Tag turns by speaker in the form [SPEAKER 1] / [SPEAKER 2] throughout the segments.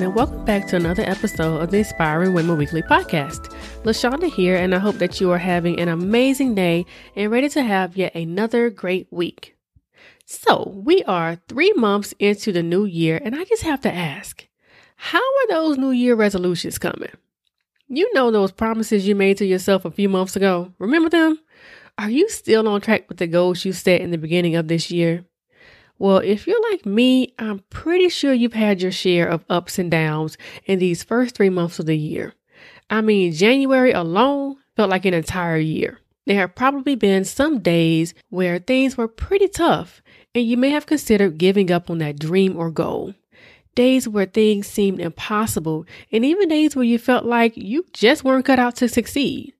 [SPEAKER 1] Everyone, and welcome back to another episode of the Inspiring Women Weekly podcast. LaShonda here, and I hope that you are having an amazing day and ready to have yet another great week. So, we are three months into the new year, and I just have to ask how are those New Year resolutions coming? You know those promises you made to yourself a few months ago. Remember them? Are you still on track with the goals you set in the beginning of this year? Well, if you're like me, I'm pretty sure you've had your share of ups and downs in these first three months of the year. I mean, January alone felt like an entire year. There have probably been some days where things were pretty tough and you may have considered giving up on that dream or goal. Days where things seemed impossible and even days where you felt like you just weren't cut out to succeed.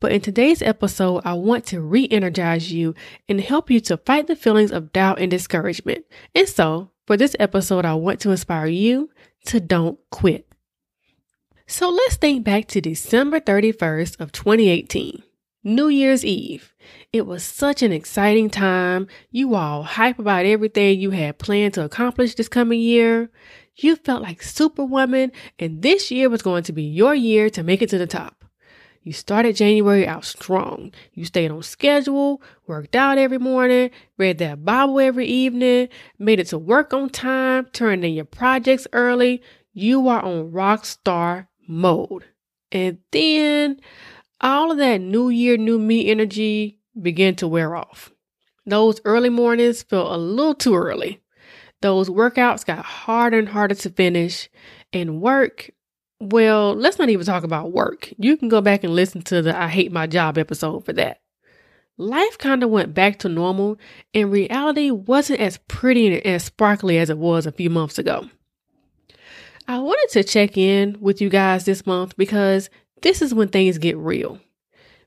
[SPEAKER 1] But in today's episode, I want to re energize you and help you to fight the feelings of doubt and discouragement. And so, for this episode, I want to inspire you to don't quit. So let's think back to December 31st of 2018, New Year's Eve. It was such an exciting time. You all hype about everything you had planned to accomplish this coming year. You felt like superwoman, and this year was going to be your year to make it to the top. You started January out strong. You stayed on schedule, worked out every morning, read that Bible every evening, made it to work on time, turned in your projects early. You are on rock star mode. And then all of that new year, new me energy began to wear off. Those early mornings felt a little too early. Those workouts got harder and harder to finish, and work well, let's not even talk about work. You can go back and listen to the I Hate My Job episode for that. Life kind of went back to normal, and reality wasn't as pretty and as sparkly as it was a few months ago. I wanted to check in with you guys this month because this is when things get real.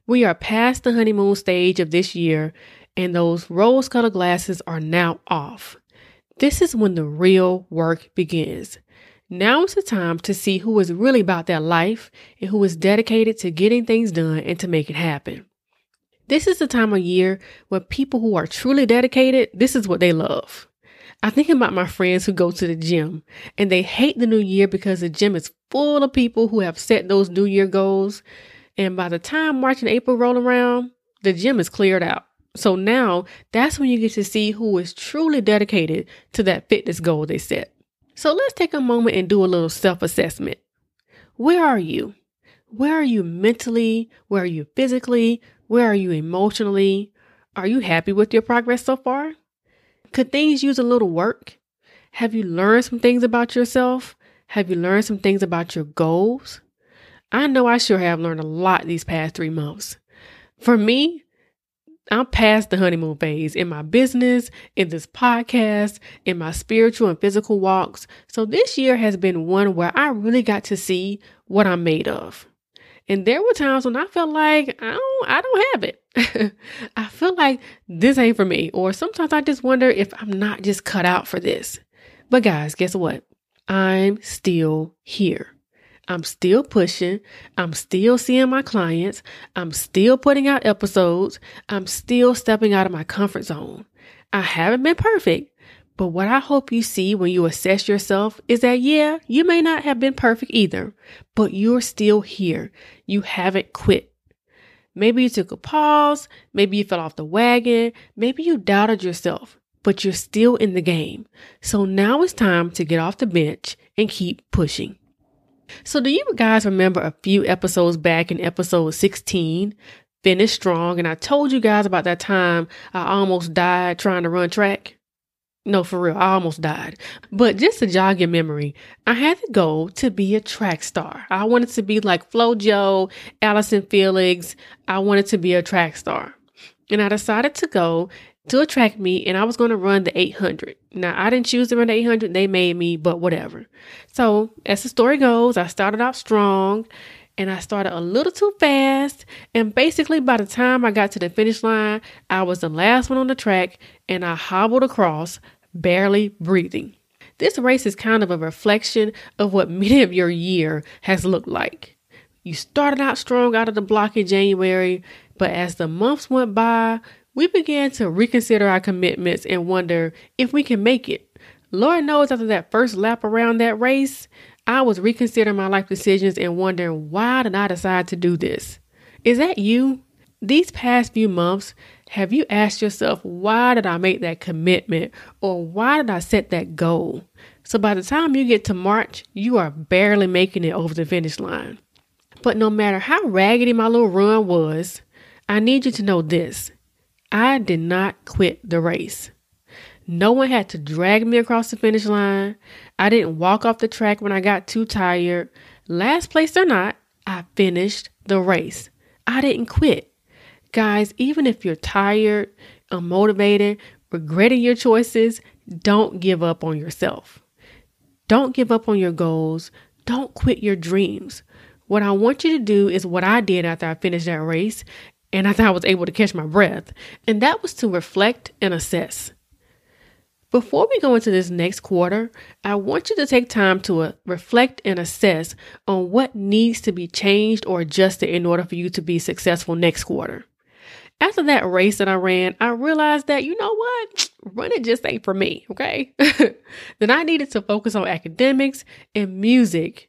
[SPEAKER 1] We are past the honeymoon stage of this year, and those rose colored glasses are now off. This is when the real work begins. Now is the time to see who is really about their life and who is dedicated to getting things done and to make it happen. This is the time of year where people who are truly dedicated, this is what they love. I think about my friends who go to the gym and they hate the new year because the gym is full of people who have set those new year goals. And by the time March and April roll around, the gym is cleared out. So now that's when you get to see who is truly dedicated to that fitness goal they set. So let's take a moment and do a little self assessment. Where are you? Where are you mentally? Where are you physically? Where are you emotionally? Are you happy with your progress so far? Could things use a little work? Have you learned some things about yourself? Have you learned some things about your goals? I know I sure have learned a lot these past three months. For me, I'm past the honeymoon phase in my business, in this podcast, in my spiritual and physical walks. So this year has been one where I really got to see what I'm made of. And there were times when I felt like I don't I don't have it. I feel like this ain't for me. Or sometimes I just wonder if I'm not just cut out for this. But guys, guess what? I'm still here. I'm still pushing. I'm still seeing my clients. I'm still putting out episodes. I'm still stepping out of my comfort zone. I haven't been perfect, but what I hope you see when you assess yourself is that, yeah, you may not have been perfect either, but you're still here. You haven't quit. Maybe you took a pause. Maybe you fell off the wagon. Maybe you doubted yourself, but you're still in the game. So now it's time to get off the bench and keep pushing. So, do you guys remember a few episodes back in episode 16, Finish Strong? And I told you guys about that time I almost died trying to run track. No, for real, I almost died. But just to jog your memory, I had the goal to be a track star. I wanted to be like FloJo, Allyson Felix. I wanted to be a track star. And I decided to go to a track meet and I was going to run the 800. Now, I didn't choose to run the 800, they made me, but whatever. So, as the story goes, I started out strong and I started a little too fast. And basically, by the time I got to the finish line, I was the last one on the track and I hobbled across, barely breathing. This race is kind of a reflection of what many of your year has looked like. You started out strong out of the block in January, but as the months went by, we began to reconsider our commitments and wonder if we can make it. Lord knows after that first lap around that race, I was reconsidering my life decisions and wondering why did I decide to do this? Is that you? These past few months, have you asked yourself, why did I make that commitment or why did I set that goal? So by the time you get to March, you are barely making it over the finish line. But no matter how raggedy my little run was, I need you to know this I did not quit the race. No one had to drag me across the finish line. I didn't walk off the track when I got too tired. Last place or not, I finished the race. I didn't quit. Guys, even if you're tired, unmotivated, regretting your choices, don't give up on yourself. Don't give up on your goals. Don't quit your dreams. What I want you to do is what I did after I finished that race and after I was able to catch my breath, and that was to reflect and assess. Before we go into this next quarter, I want you to take time to uh, reflect and assess on what needs to be changed or adjusted in order for you to be successful next quarter. After that race that I ran, I realized that, you know what? Running just ain't for me, okay? then I needed to focus on academics and music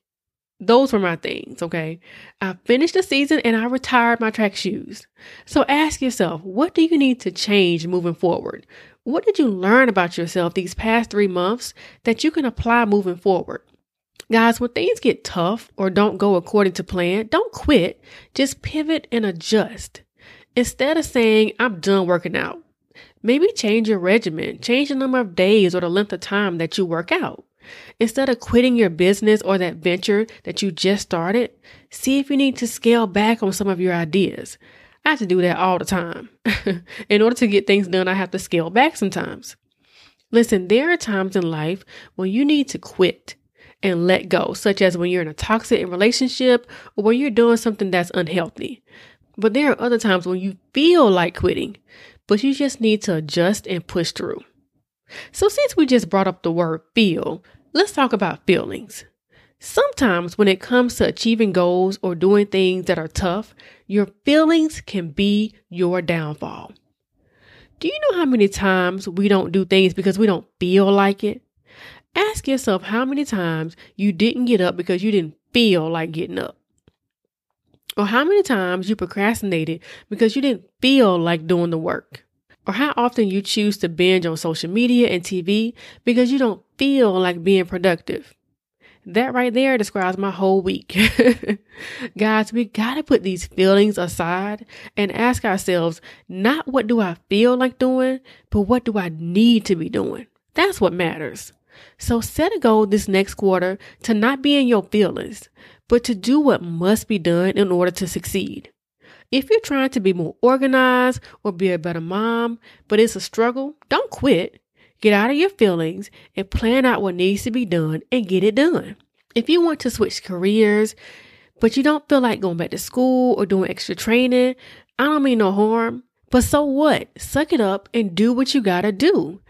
[SPEAKER 1] those were my things, okay? I finished the season and I retired my track shoes. So ask yourself, what do you need to change moving forward? What did you learn about yourself these past three months that you can apply moving forward? Guys, when things get tough or don't go according to plan, don't quit. Just pivot and adjust. Instead of saying, I'm done working out, maybe change your regimen, change the number of days or the length of time that you work out. Instead of quitting your business or that venture that you just started, see if you need to scale back on some of your ideas. I have to do that all the time. in order to get things done, I have to scale back sometimes. Listen, there are times in life when you need to quit and let go, such as when you're in a toxic relationship or when you're doing something that's unhealthy. But there are other times when you feel like quitting, but you just need to adjust and push through. So, since we just brought up the word feel, let's talk about feelings. Sometimes, when it comes to achieving goals or doing things that are tough, your feelings can be your downfall. Do you know how many times we don't do things because we don't feel like it? Ask yourself how many times you didn't get up because you didn't feel like getting up. Or how many times you procrastinated because you didn't feel like doing the work or how often you choose to binge on social media and TV because you don't feel like being productive. That right there describes my whole week. Guys, we gotta put these feelings aside and ask ourselves not what do I feel like doing, but what do I need to be doing? That's what matters. So set a goal this next quarter to not be in your feelings, but to do what must be done in order to succeed. If you're trying to be more organized or be a better mom, but it's a struggle, don't quit. Get out of your feelings and plan out what needs to be done and get it done. If you want to switch careers, but you don't feel like going back to school or doing extra training, I don't mean no harm. But so what? Suck it up and do what you gotta do.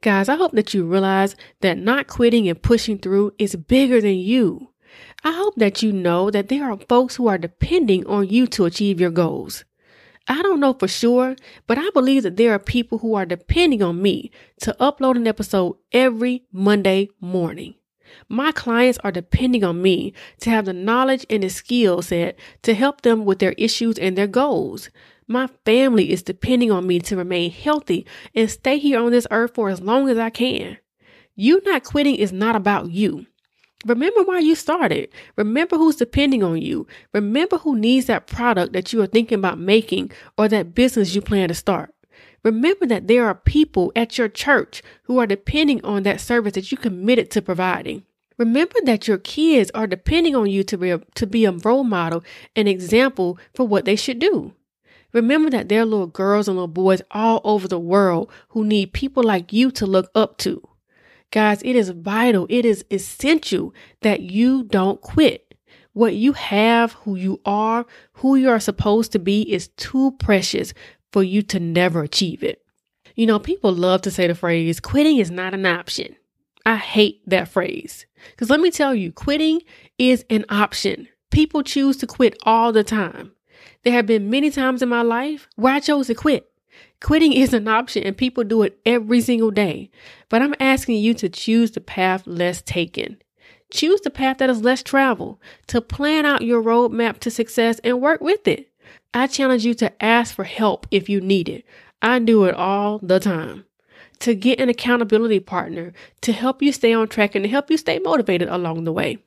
[SPEAKER 1] Guys, I hope that you realize that not quitting and pushing through is bigger than you. I hope that you know that there are folks who are depending on you to achieve your goals. I don't know for sure, but I believe that there are people who are depending on me to upload an episode every Monday morning. My clients are depending on me to have the knowledge and the skill set to help them with their issues and their goals. My family is depending on me to remain healthy and stay here on this earth for as long as I can. You not quitting is not about you. Remember why you started. Remember who's depending on you. Remember who needs that product that you are thinking about making or that business you plan to start. Remember that there are people at your church who are depending on that service that you committed to providing. Remember that your kids are depending on you to be a, to be a role model, an example for what they should do. Remember that there are little girls and little boys all over the world who need people like you to look up to. Guys, it is vital, it is essential that you don't quit. What you have, who you are, who you are supposed to be is too precious for you to never achieve it. You know, people love to say the phrase, quitting is not an option. I hate that phrase. Because let me tell you, quitting is an option. People choose to quit all the time. There have been many times in my life where I chose to quit. Quitting is an option and people do it every single day. But I'm asking you to choose the path less taken. Choose the path that is less traveled, to plan out your roadmap to success and work with it. I challenge you to ask for help if you need it. I do it all the time. To get an accountability partner to help you stay on track and to help you stay motivated along the way.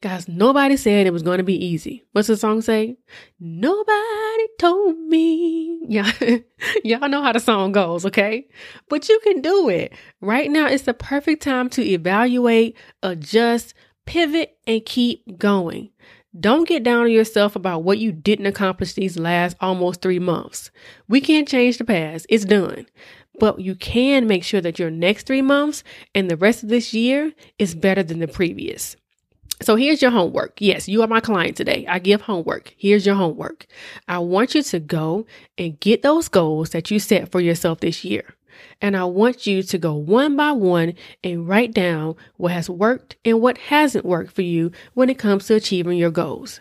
[SPEAKER 1] Guys, nobody said it was going to be easy. What's the song say? Nobody told me. Yeah, y'all know how the song goes, okay? But you can do it. Right now is the perfect time to evaluate, adjust, pivot, and keep going. Don't get down on yourself about what you didn't accomplish these last almost three months. We can't change the past. It's done. But you can make sure that your next three months and the rest of this year is better than the previous. So here's your homework. Yes, you are my client today. I give homework. Here's your homework. I want you to go and get those goals that you set for yourself this year. And I want you to go one by one and write down what has worked and what hasn't worked for you when it comes to achieving your goals.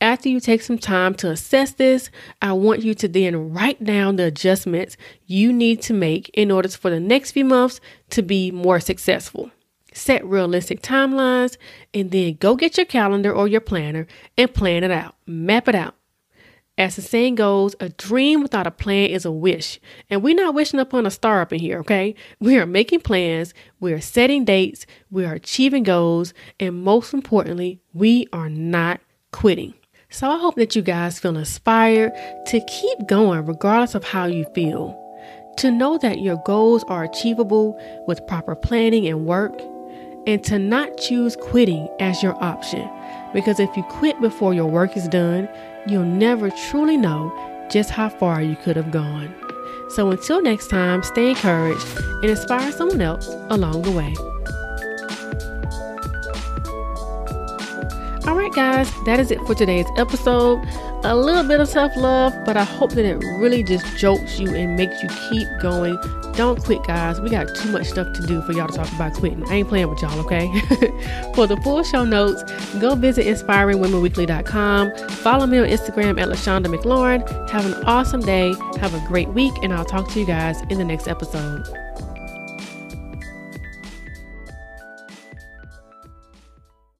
[SPEAKER 1] After you take some time to assess this, I want you to then write down the adjustments you need to make in order for the next few months to be more successful set realistic timelines, and then go get your calendar or your planner and plan it out. Map it out. As the saying goes, a dream without a plan is a wish. And we're not wishing upon a star up in here, okay? We are making plans, we are setting dates, we are achieving goals, and most importantly, we are not quitting. So I hope that you guys feel inspired to keep going regardless of how you feel. To know that your goals are achievable with proper planning and work and to not choose quitting as your option. Because if you quit before your work is done, you'll never truly know just how far you could have gone. So until next time, stay encouraged and inspire someone else along the way. All right, guys, that is it for today's episode. A little bit of self love, but I hope that it really just jolts you and makes you keep going. Don't quit, guys. We got too much stuff to do for y'all to talk about quitting. I ain't playing with y'all, okay? for the full show notes, go visit inspiringwomenweekly.com. Follow me on Instagram at LaShonda McLaurin. Have an awesome day. Have a great week, and I'll talk to you guys in the next episode.